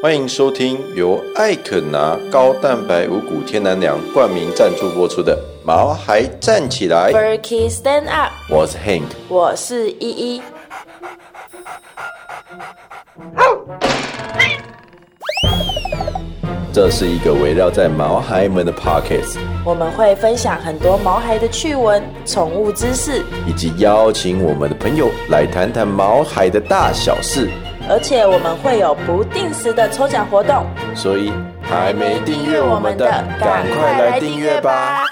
欢迎收听由艾肯拿高蛋白五谷天然粮冠名赞助播出的《毛孩站起来》，Berkey Stand Up，我是 Hank。我是依依。这是一个围绕在毛孩们的 Pockets，我们会分享很多毛孩的趣闻、宠物知识，以及邀请我们的朋友来谈谈毛孩的大小事。而且我们会有不定时的抽奖活动。所以还没订阅我们的，赶快来订阅吧！！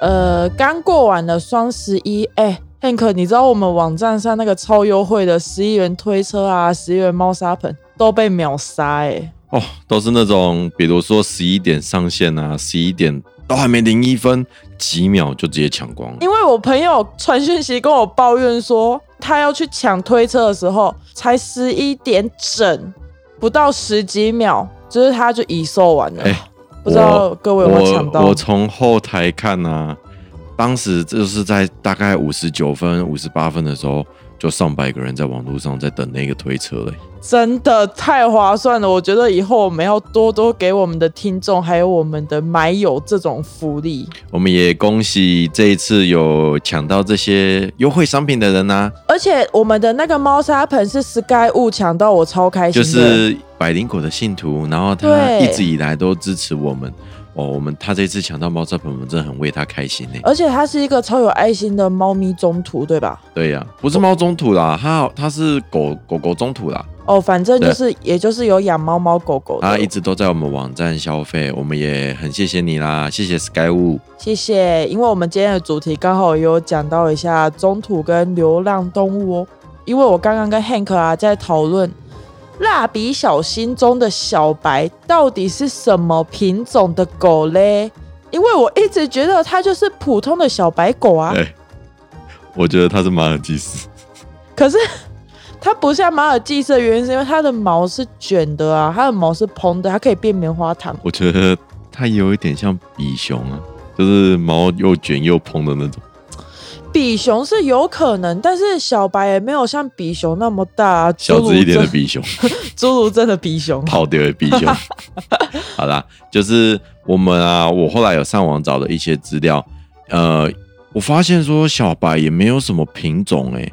呃，刚过完了双十一，哎，Hank，你知道我们网站上那个超优惠的十一元推车啊，十一元猫砂盆都被秒杀，哎，哦，都是那种，比如说十一点上线啊，十一点都还没零一分，几秒就直接抢光了。因为我朋友传讯息跟我抱怨说，他要去抢推车的时候，才十一点整，不到十几秒，就是他就已售完了。哎不知道各位有没有抢到？我我从后台看啊，当时就是在大概五十九分、五十八分的时候，就上百个人在网络上在等那个推车嘞。真的太划算了！我觉得以后我们要多多给我们的听众还有我们的买友这种福利。我们也恭喜这一次有抢到这些优惠商品的人呐、而且我们的那个猫砂盆是 Sky 物抢到，我超开心就。是百灵果的信徒，然后他一直以来都支持我们。哦，我们他这次抢到猫砂盆，我们真的很为他开心呢。而且他是一个超有爱心的猫咪中途，对吧？对呀、不是猫中途啦，他他是狗狗狗中途啦。哦，反正就是，也就是有养猫猫狗狗的。他一直都在我们网站消费，我们也很谢谢你啦，谢谢 Skywu。谢谢，因为我们今天的主题刚好也有讲到一下中土跟流浪动物哦。因为我刚刚跟 Hank 啊在讨论蜡笔小新中的小白到底是什么品种的狗嘞？因为我一直觉得它就是普通的小白狗啊，对，我觉得它是马尔济斯，可是它不像马尔济斯的原因是因为它的毛是卷的啊，它的毛是蓬的，它可以变棉花糖。我觉得它有一点像比熊啊，就是毛又卷又蓬的那种。比熊是有可能，但是小白也没有像比熊那么大、啊，小只一点的比熊，侏儒症的比熊。跑掉的比熊。好啦，就是我们啊，我后来有上网找了一些资料，呃，我发现说小白也没有什么品种诶、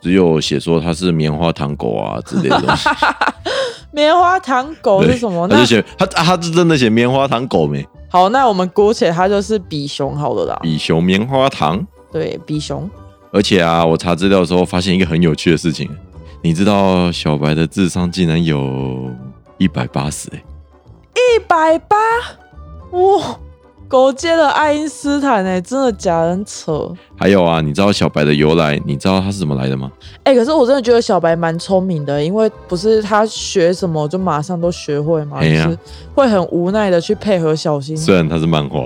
只有写说它是棉花糖狗啊之类的东西。棉花糖狗是什么？那他就写他啊他是真的写棉花糖狗没？好，那我们姑且它就是比熊好了啦。比熊棉花糖。对，比熊。而且啊，我查资料的时候发现一个很有趣的事情，你知道小白的智商竟然有一百八十哎，一百八，哇！狗界的爱因斯坦哎、真的假的很扯还有啊，你知道小白的由来？你知道它是怎么来的吗？哎、可是我真的觉得小白蛮聪明的，因为不是他学什么就马上都学会嘛，哎呀就是会很无奈的去配合小新。虽然它是漫画，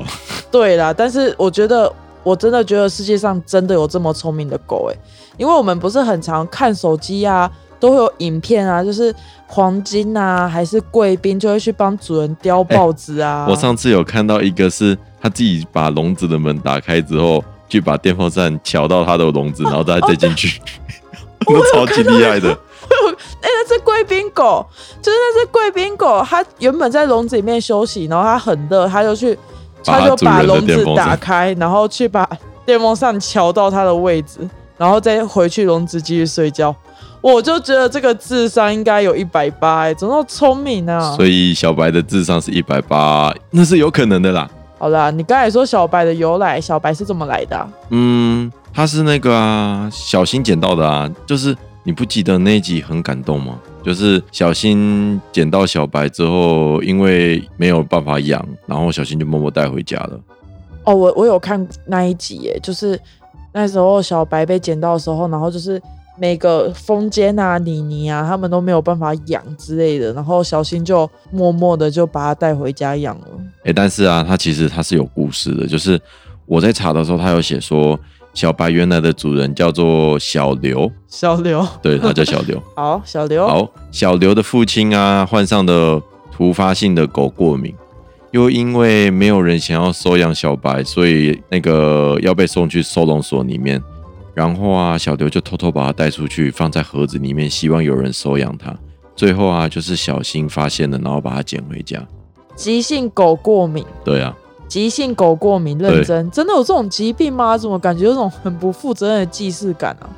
对啦，但是我觉得，我真的觉得世界上真的有这么聪明的狗诶，因为我们不是很常看手机啊，都会有影片啊，就是黄金啊，还是贵宾就会去帮主人叼报纸啊。我上次有看到一个是他自己把笼子的门打开之后，去把电风扇调到他的笼子，然后再再进去，那超级厉害的。哎、那只贵宾狗，就是那只贵宾狗，它原本在笼子里面休息，然后它很热，它就去，它它就把笼子打开，然后去把电风扇调到它的位置，然后再回去笼子继续睡觉。我就觉得这个智商应该有一百八，哎，怎么那么聪明啊？所以小白的智商是一百八，那是有可能的啦。好啦，你刚才说小白的由来，小白是怎么来的啊、嗯，他是那个啊，小新捡到的啊，就是你不记得那一集很感动吗？就是小新捡到小白之后，因为没有办法养，然后小新就默默带回家了。哦，我我有看那一集耶，就是那时候小白被捡到的时候，然后就是每个风间啊、妮妮啊，他们都没有办法养之类的，然后小新就默默的就把它带回家养了。哎，但是啊，它其实它是有故事的，就是我在查的时候，它有写说小白原来的主人叫做小刘，小刘，对，他叫小刘。好，小刘，好，小刘的父亲啊，患上的突发性的狗过敏，又因为没有人想要收养小白，所以那个要被送去收容所里面。然后啊，小刘就偷偷把它带出去，放在盒子里面，希望有人收养它。最后啊，就是小新发现了，然后把它捡回家。急性狗过敏，对啊，急性狗过敏，认真，真的有这种疾病吗？怎么感觉有种很不负责任的既视感啊？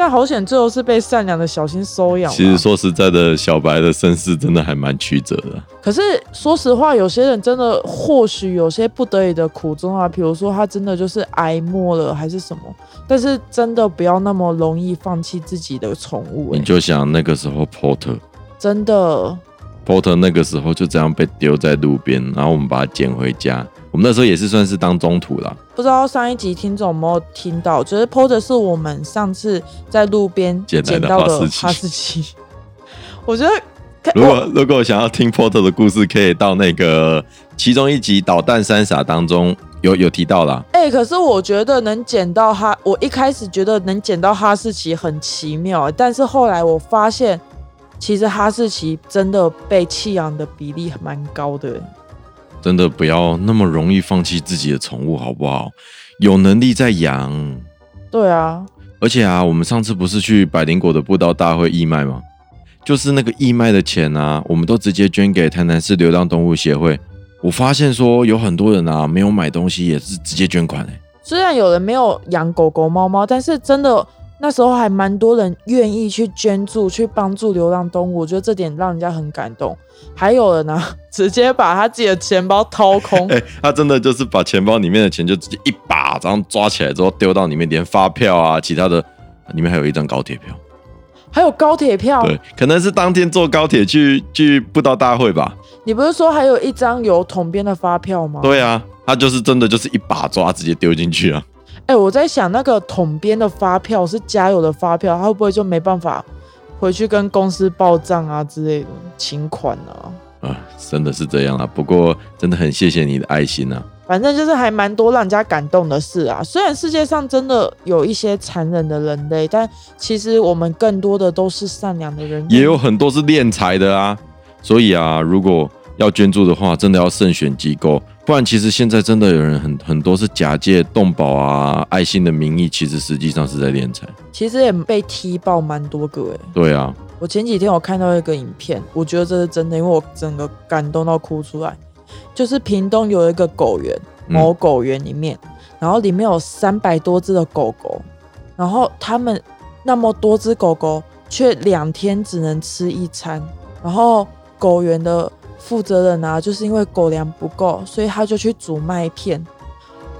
但好险，最后是被善良的小新收养。其实说实在的，小白的身世真的还蛮曲折的。可是说实话，有些人真的或许有些不得已的苦衷啊，比如说他真的就是挨默了，还是什么。但是真的不要那么容易放弃自己的宠物。你就想那个时候，Porter 真的，Porter 那个时候就这样被丢在路边，然后我们把它捡回家。我们那时候也是算是当中途了。不知道上一集听众有没有听到？就是 Porter 是我们上次在路边捡到的哈士奇。我觉得，如果如果想要听 Porter 的故事，可以到那个其中一集《导弹三傻》当中有有提到啦。哎，可是我觉得能捡到哈，我一开始觉得能捡到哈士奇很奇妙，但是后来我发现，其实哈士奇真的被弃养的比例蛮高的。真的不要那么容易放弃自己的宠物，好不好？有能力再养。对啊，而且啊，我们上次不是去百灵果的布道大会义卖吗？就是那个义卖的钱啊，我们都直接捐给台南市流浪动物协会。我发现说有很多人啊，没有买东西也是直接捐款哎。虽然有人没有养狗狗、猫猫，但是真的。那时候还蛮多人愿意去捐助、去帮助流浪动物，我觉得这点让人家很感动。还有人呢，直接把他自己的钱包掏空。哎，他真的就是把钱包里面的钱就直接一把，这样抓起来之后丢到里面，连发票啊、其他的，里面还有一张高铁票。还有高铁票？对，可能是当天坐高铁去去布道大会吧。你不是说还有一张有统编的发票吗？对啊，他就是真的就是一把抓，直接丢进去啊。哎，我在想那个统编的发票是加油的发票，他会不会就没办法回去跟公司报账啊之类的请款呢？啊，真的是这样啊。不过真的很谢谢你的爱心啊。反正就是还蛮多让人家感动的事啊。虽然世界上真的有一些残忍的人类，但其实我们更多的都是善良的人，也有很多是敛财的啊。所以啊，如果要捐助的话，真的要慎选机构。不然，其实现在真的有人很很多是假借动保啊、爱心的名义，其实实际上是在敛财。其实也被踢爆蛮多个哎。对啊，我前几天我看到一个影片，我觉得这是真的，因为我整个感动到哭出来。就是屏东有一个狗园，某狗园里面，然后里面有三百多只的狗狗，然后他们那么多只狗狗，却两天只能吃一餐，然后狗园的。负责人啊，就是因为狗粮不够，所以他就去煮麦片。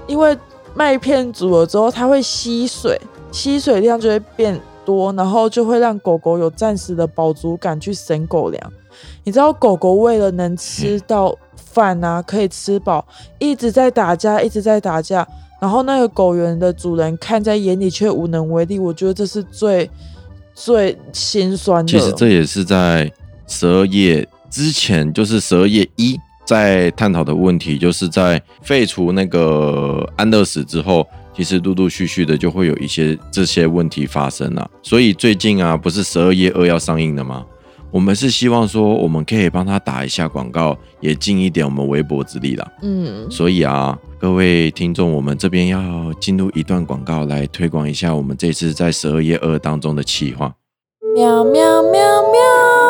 因为麦片煮了之后，它会吸水，吸水量就会变多，然后就会让狗狗有暂时的饱足感，去省狗粮。你知道，狗狗为了能吃到饭啊，可以吃饱，一直在打架，一直在打架。然后那个狗园的主人看在眼里，却无能为力。我觉得这是最最心酸的。其实这也是在十二夜。之前就是十二页一在探讨的问题，就是在废除那个安乐死之后，其实陆陆续续的就会有一些这些问题发生了。所以最近啊，不是十二月二要上映的吗？我们是希望说，我们可以帮他打一下广告，也尽一点我们微薄之力了。嗯，所以啊，各位听众，我们这边要进入一段广告来推广一下我们这次在十二月二当中的企划。喵喵喵喵！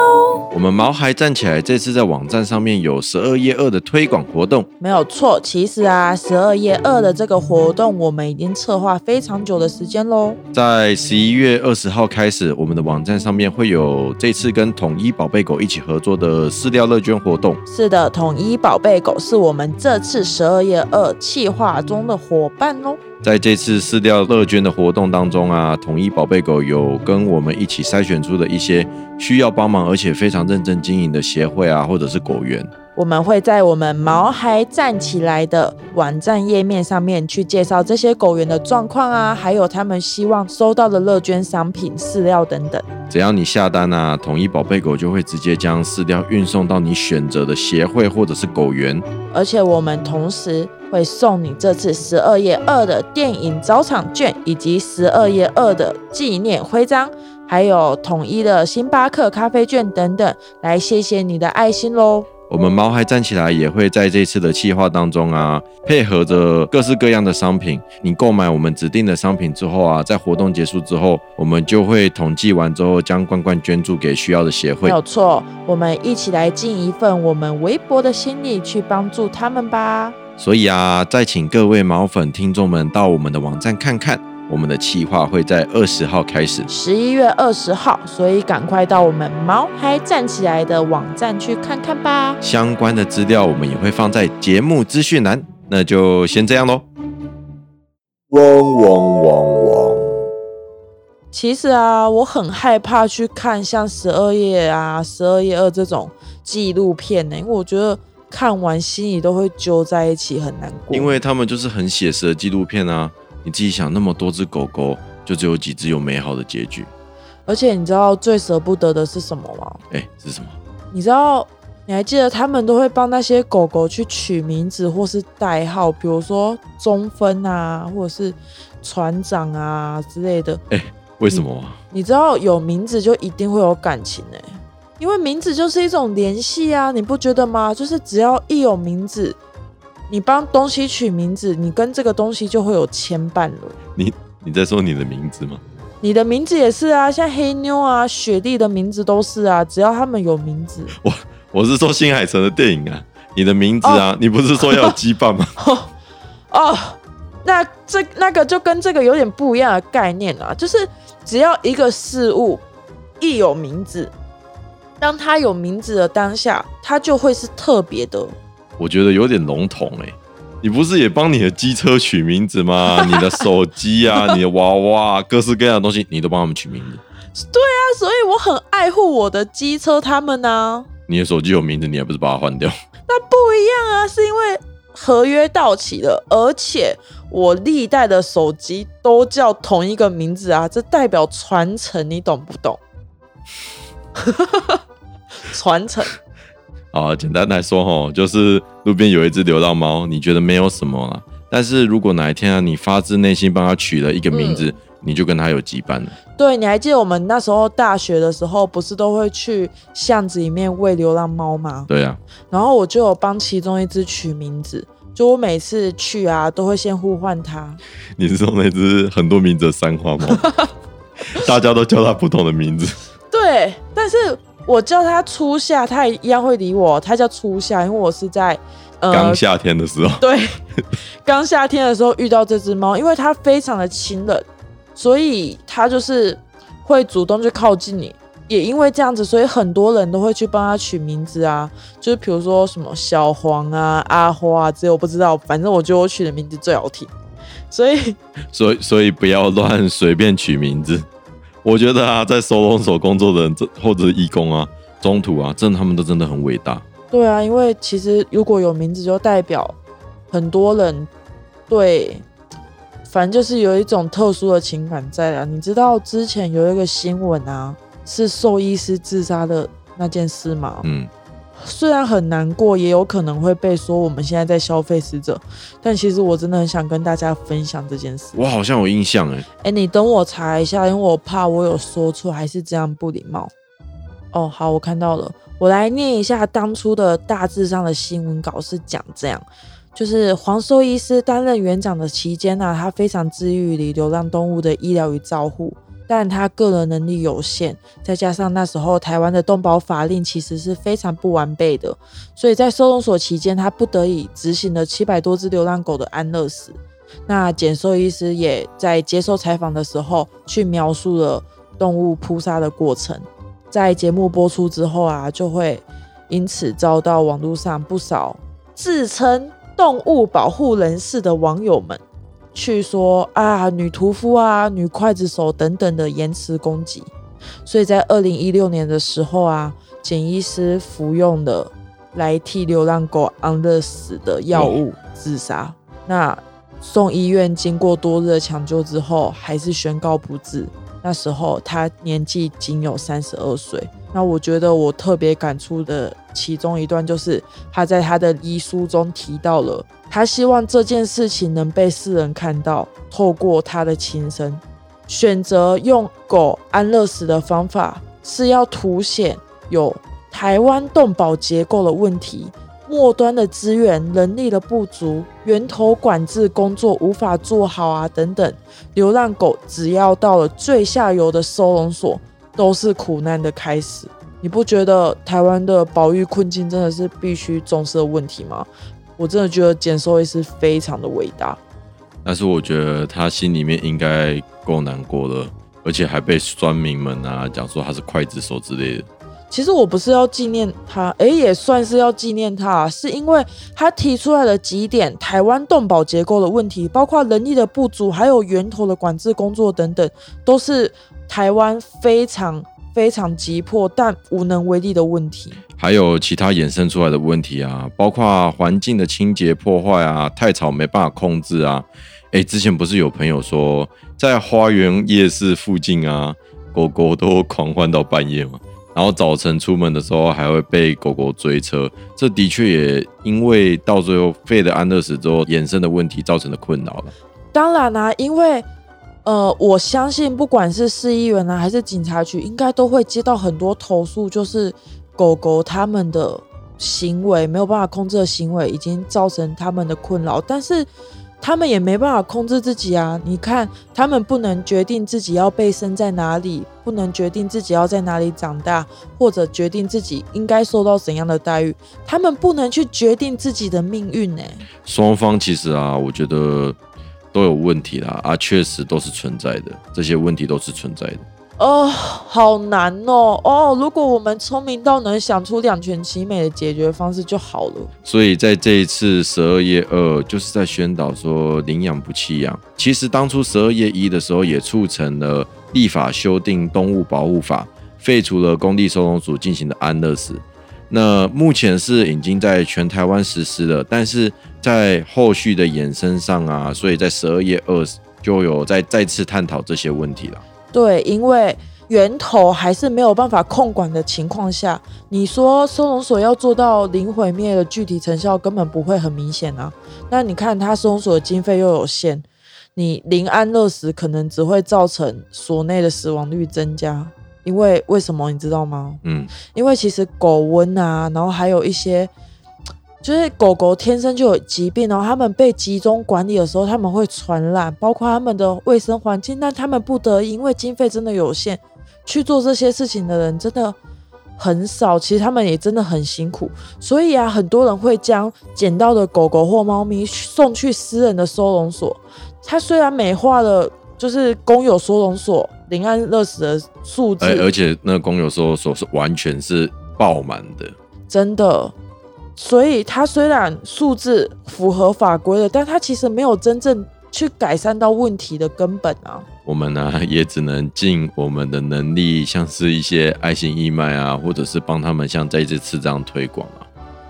我们毛孩站起来，这次在网站上面有十二月二的推广活动，没有错。其实啊，十二月二的这个活动，我们已经策划非常久的时间喽。在十一月二十号开始，我们的网站上面会有这次跟统一宝贝狗一起合作的饲料乐捐活动。是的，统一宝贝狗是我们这次十二月二企划中的伙伴哦。在这次饲料乐捐的活动当中啊，统一宝贝狗有跟我们一起筛选出的一些需要帮忙而且非常认真经营的协会啊，或者是狗园。我们会在我们毛孩站起来的网站页面上面去介绍这些狗园的状况啊，还有他们希望收到的乐捐商品、饲料等等。只要你下单啊，统一宝贝狗就会直接将饲料运送到你选择的协会或者是狗园。而且我们同时会送你这次十二月二的电影早场券，以及十二月二的纪念徽章，还有统一的星巴克咖啡券等等，来谢谢你的爱心喽。我们猫孩站起来也会在这次的企划当中啊，配合着各式各样的商品。你购买我们指定的商品之后啊，在活动结束之后，我们就会统计完之后，将罐罐捐助给需要的协会没。有错，我们一起来尽一份我们微薄的心力，去帮助他们吧。所以啊，再请各位毛粉听众们到我们的网站看看，我们的企划会在二十号开始。十一月二十号，所以赶快到我们毛孩站起来的网站去看看吧。相关的资料我们也会放在节目资讯栏。那就先这样喽。嗡嗡嗡嗡，其实啊，我很害怕去看像十二夜啊、十二夜二这种纪录片呢、因为我觉得看完心里都会揪在一起，很难过。因为他们就是很写实的纪录片啊。你自己想，那么多只狗狗，就只有几只有美好的结局。而且你知道最舍不得的是什么吗？哎，是什么？你知道，你还记得他们都会帮那些狗狗去取名字或是代号，比如说中分啊，或者是船长啊之类的。为什么啊？你知道有名字就一定会有感情哎、因为名字就是一种联系啊，你不觉得吗？就是只要一有名字，你帮东西取名字，你跟这个东西就会有牵绊了。你你在说你的名字吗？你的名字也是啊，像黑妞啊、雪莉的名字都是啊，只要他们有名字。我我是说新海诚的电影啊。你的名字啊，你不是说要有羁绊吗？哦，那这那个就跟这个有点不一样的概念啊，就是只要一个事物一有名字，当他有名字的当下，他就会是特别的。我觉得有点笼统哎、你不是也帮你的机车取名字吗？你的手机啊，你的娃娃啊，各式各样的东西，你都帮他们取名字。对啊所以我很爱护我的机车，他们呢、你的手机有名字，你还不是把它换掉？那不一样啊，是因为合约到期了，而且我历代的手机都叫同一个名字啊，这代表传承，你懂不懂？传承。啊，简单来说吼，就是路边有一只流浪猫，你觉得没有什么啦，但是如果哪一天啊，你发自内心帮它取了一个名字，你就跟它有羁绊了。对，你还记得我们那时候大学的时候，不是都会去巷子里面喂流浪猫吗？对啊，然后我就有帮其中一只取名字，就我每次去啊，都会先呼唤它。你是说那只很多名字的三花猫，大家都叫它不同的名字。对，但是我叫它初夏，它也一样会理我。它叫初夏，因为我是在呃刚夏天的时候，对 刚夏天的时候遇到这只猫，因为它非常的亲人，所以它就是会主动去靠近你。也因为这样子，所以很多人都会去帮它取名字啊，就是比如说什么小黄啊、阿花啊，只有我不知道，反正我觉得我取的名字最好听，所以所以所以不要乱随便取名字。我觉得啊，在收容所工作的人，这或者是义工啊、中途啊，真的他们都真的很伟大。对啊，因为其实如果有名字，就代表很多人对，反正就是有一种特殊的情感在啊。你知道之前有一个新闻啊，是兽医师自杀的那件事吗？嗯，虽然很难过，也有可能会被说我们现在在消费死者，但其实我真的很想跟大家分享这件事。我好像有印象哎，哎，你等我查一下，因为我怕我有说错，还是这样不礼貌。哦，好，我看到了，我来念一下当初的大致上的新闻稿是讲这样，就是黄兽医师担任园长的期间呢、他非常致力于流浪动物的医疗与照护，但他个人能力有限，再加上那时候台湾的动保法令其实是非常不完备的，所以在收容所期间，他不得已执行了七百多只流浪狗的安乐死。那简兽医师也在接受采访的时候，去描述了动物扑杀的过程。在节目播出之后啊，就会因此遭到网络上不少自称动物保护人士的网友们去说啊，女屠夫啊、女刽子手等等的言辞攻击。所以在二零一六年的时候啊，简医师服用了来替流浪狗安乐死的药物自杀。那送医院经过多日的抢救之后，还是宣告不治。那时候他年纪仅有三十二岁。那我觉得我特别感触的其中一段，就是他在他的遗书中提到了，他希望这件事情能被世人看到，透过他的亲身选择用狗安乐死的方法，是要凸显有台湾动保结构的问题。末端的资源、人力的不足、源头管制工作无法做好啊，等等，流浪狗只要到了最下游的收容所，都是苦难的开始。你不觉得台湾的保育困境真的是必须重视的问题吗？我真的觉得简寿医师非常的伟大，但是我觉得他心里面应该够难过了，而且还被酸民们啊讲说他是刽子手之类的。其实我不是要纪念他，诶，也算是要纪念他，是因为他提出来的几点台湾动保结构的问题，包括人力的不足，还有源头的管制工作等等，都是台湾非常非常急迫但无能为力的问题。还有其他衍生出来的问题啊，包括环境的清洁破坏啊，太吵没办法控制啊。诶，之前不是有朋友说，在花园夜市附近啊，狗狗都狂欢到半夜吗？然后早晨出门的时候还会被狗狗追车，这的确也因为到最后废了安乐死之后衍生的问题造成的困扰了。当然啦，因为呃，我相信不管是市议员啊还是警察局，应该都会接到很多投诉，就是狗狗他们的行为没有办法控制的行为，已经造成他们的困扰，但是。他们也没办法控制自己啊！你看，他们不能决定自己要被生在哪里，不能决定自己要在哪里长大，或者决定自己应该受到怎样的待遇。他们不能去决定自己的命运呢。双方其实啊，我觉得都有问题啦，啊，确实都是存在的，这些问题都是存在的。哦，好难哦！哦，如果我们聪明到能想出两全其美的解决方式就好了。所以在这一次十二月二，就是在宣导说领养不弃养。其实当初十二月一的时候，也促成了立法修订动物保护法，废除了工地收容所进行的安乐死。那目前是已经在全台湾实施了，但是在后续的衍生上啊，所以在十二月二就有再再次探讨这些问题了。对，因为源头还是没有办法控管的情况下，你说收容所要做到零毁灭的具体成效，根本不会很明显啊。那你看，它收容所的经费又有限，你零安乐死可能只会造成所内的死亡率增加。因为为什么你知道吗？嗯，因为其实狗瘟啊，然后还有一些。就是狗狗天生就有疾病，然后它们被集中管理的时候，他们会传染，包括他们的卫生环境。但他们不得已，因为经费真的有限，去做这些事情的人真的很少。其实他们也真的很辛苦，所以啊，很多人会将捡到的狗狗或猫咪送去私人的收容所。它虽然美化了就是公有收容所临安乐死的数字，而且那公有收容所是完全是爆满的，真的。所以它虽然数字符合法规了，但它其实没有真正去改善到问题的根本啊。我们呢也只能尽我们的能力，像是一些爱心义卖啊，或者是帮他们像在这次这样推广啊。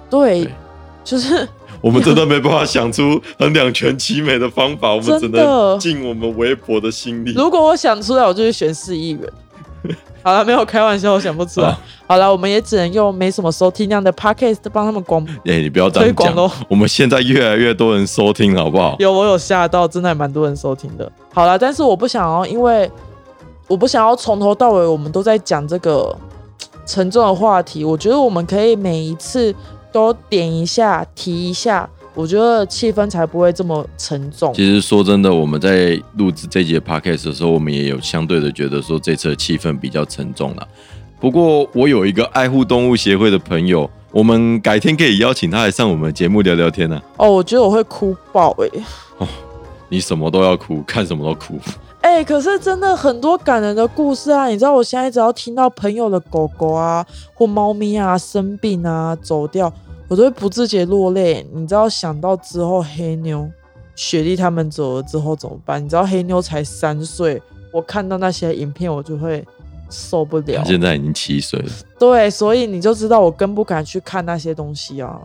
对，就是 我们真的没办法想出很两全其美的方法，我们只能尽我们微薄的心力。如果我想出来，我就去选四亿元。好了，没有开玩笑，我想不出来。好了，我们也只能用没什么收听量的 podcast 帮他们广。哎，你不要这样讲哦。我们现在越来越多人收听，好不好？有，我有吓到，真的蛮多人收听的。好了，但是我不想要，因为我不想要从头到尾我们都在讲这个沉重的话题。我觉得我们可以每一次都点一下，提一下。我觉得气氛才不会这么沉重。其实说真的，我们在录制这节 podcast 的时候，我们也有相对的觉得说这次的气氛比较沉重了。不过我有一个爱护动物协会的朋友，我们改天可以邀请他来上我们节目聊聊天呢。哦，我觉得我会哭爆哎！哦，你什么都要哭，看什么都哭。哎，可是真的很多感人的故事啊！你知道，我现在只要听到朋友的狗狗啊或猫咪啊生病啊走掉。我都会不自觉落泪，你知道想到之后黑妞、雪莉他们走了之后怎么办？你知道黑妞才三岁，我看到那些影片我就会受不了。现在已经七岁了，对，所以你就知道我更不敢去看那些东西啊。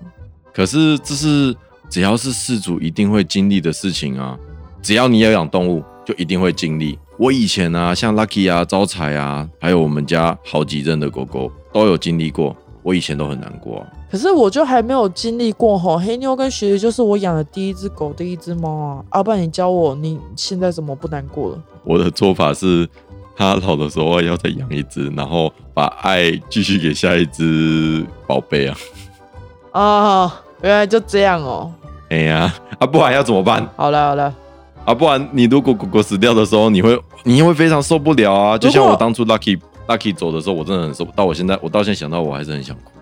可是这是只要是事主一定会经历的事情啊，只要你要养动物，就一定会经历。我以前啊，像 Lucky 啊、招财啊，还有我们家好几任的狗狗都有经历过。我以前都很难过，可是我就还没有经历过吼。黑妞跟雪雪就是我养的第一只狗，第一只猫啊。阿爸，你教我，你现在怎么不难过了？我的做法是，他老的时候要再养一只，然后把爱继续给下一只宝贝啊。哦，原来就这样哦。哎呀，啊，不然要怎么办？好了好了，啊，不然你如果狗狗死掉的时候，你会你会非常受不了啊。就像我当初 Lucky Lucky 走的时候，我真的很受，到我现在我到现在想到我还是很想哭。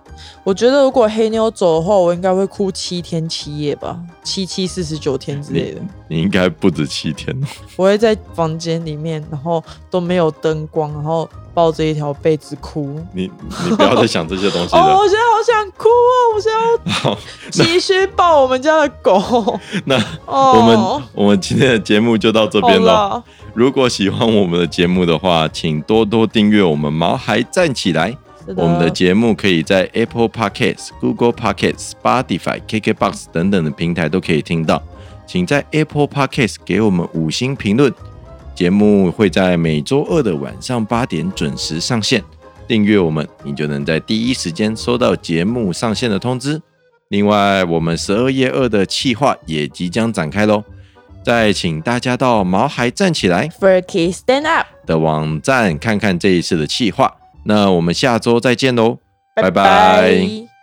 我觉得如果黑妞走的话，我应该会哭七天七夜吧，七七四十九天之类的。你应该不止七天哦。我会在房间里面，然后都没有灯光，然后抱着一条被子哭。你你不要再想这些东西 哦，了。我现在好想哭哦！我现在急需抱我们家的狗。那哦，我们我们今天的节目就到这边了。啦如果喜欢我们的节目的话，请多多订阅我们毛孩站起来。我们的节目可以在 Apple Podcasts、Google Podcasts、Spotify、KKBox 等等的平台都可以听到。请在 Apple Podcasts 给我们五星评论。节目会在每周二的晚上八点准时上线。订阅我们，你就能在第一时间收到节目上线的通知。另外，我们十二月二的企划也即将展开喽。再请大家到毛孩站起来 Furky Stand Up，的网站看看这一次的企划。那我们下周再见喽，拜拜拜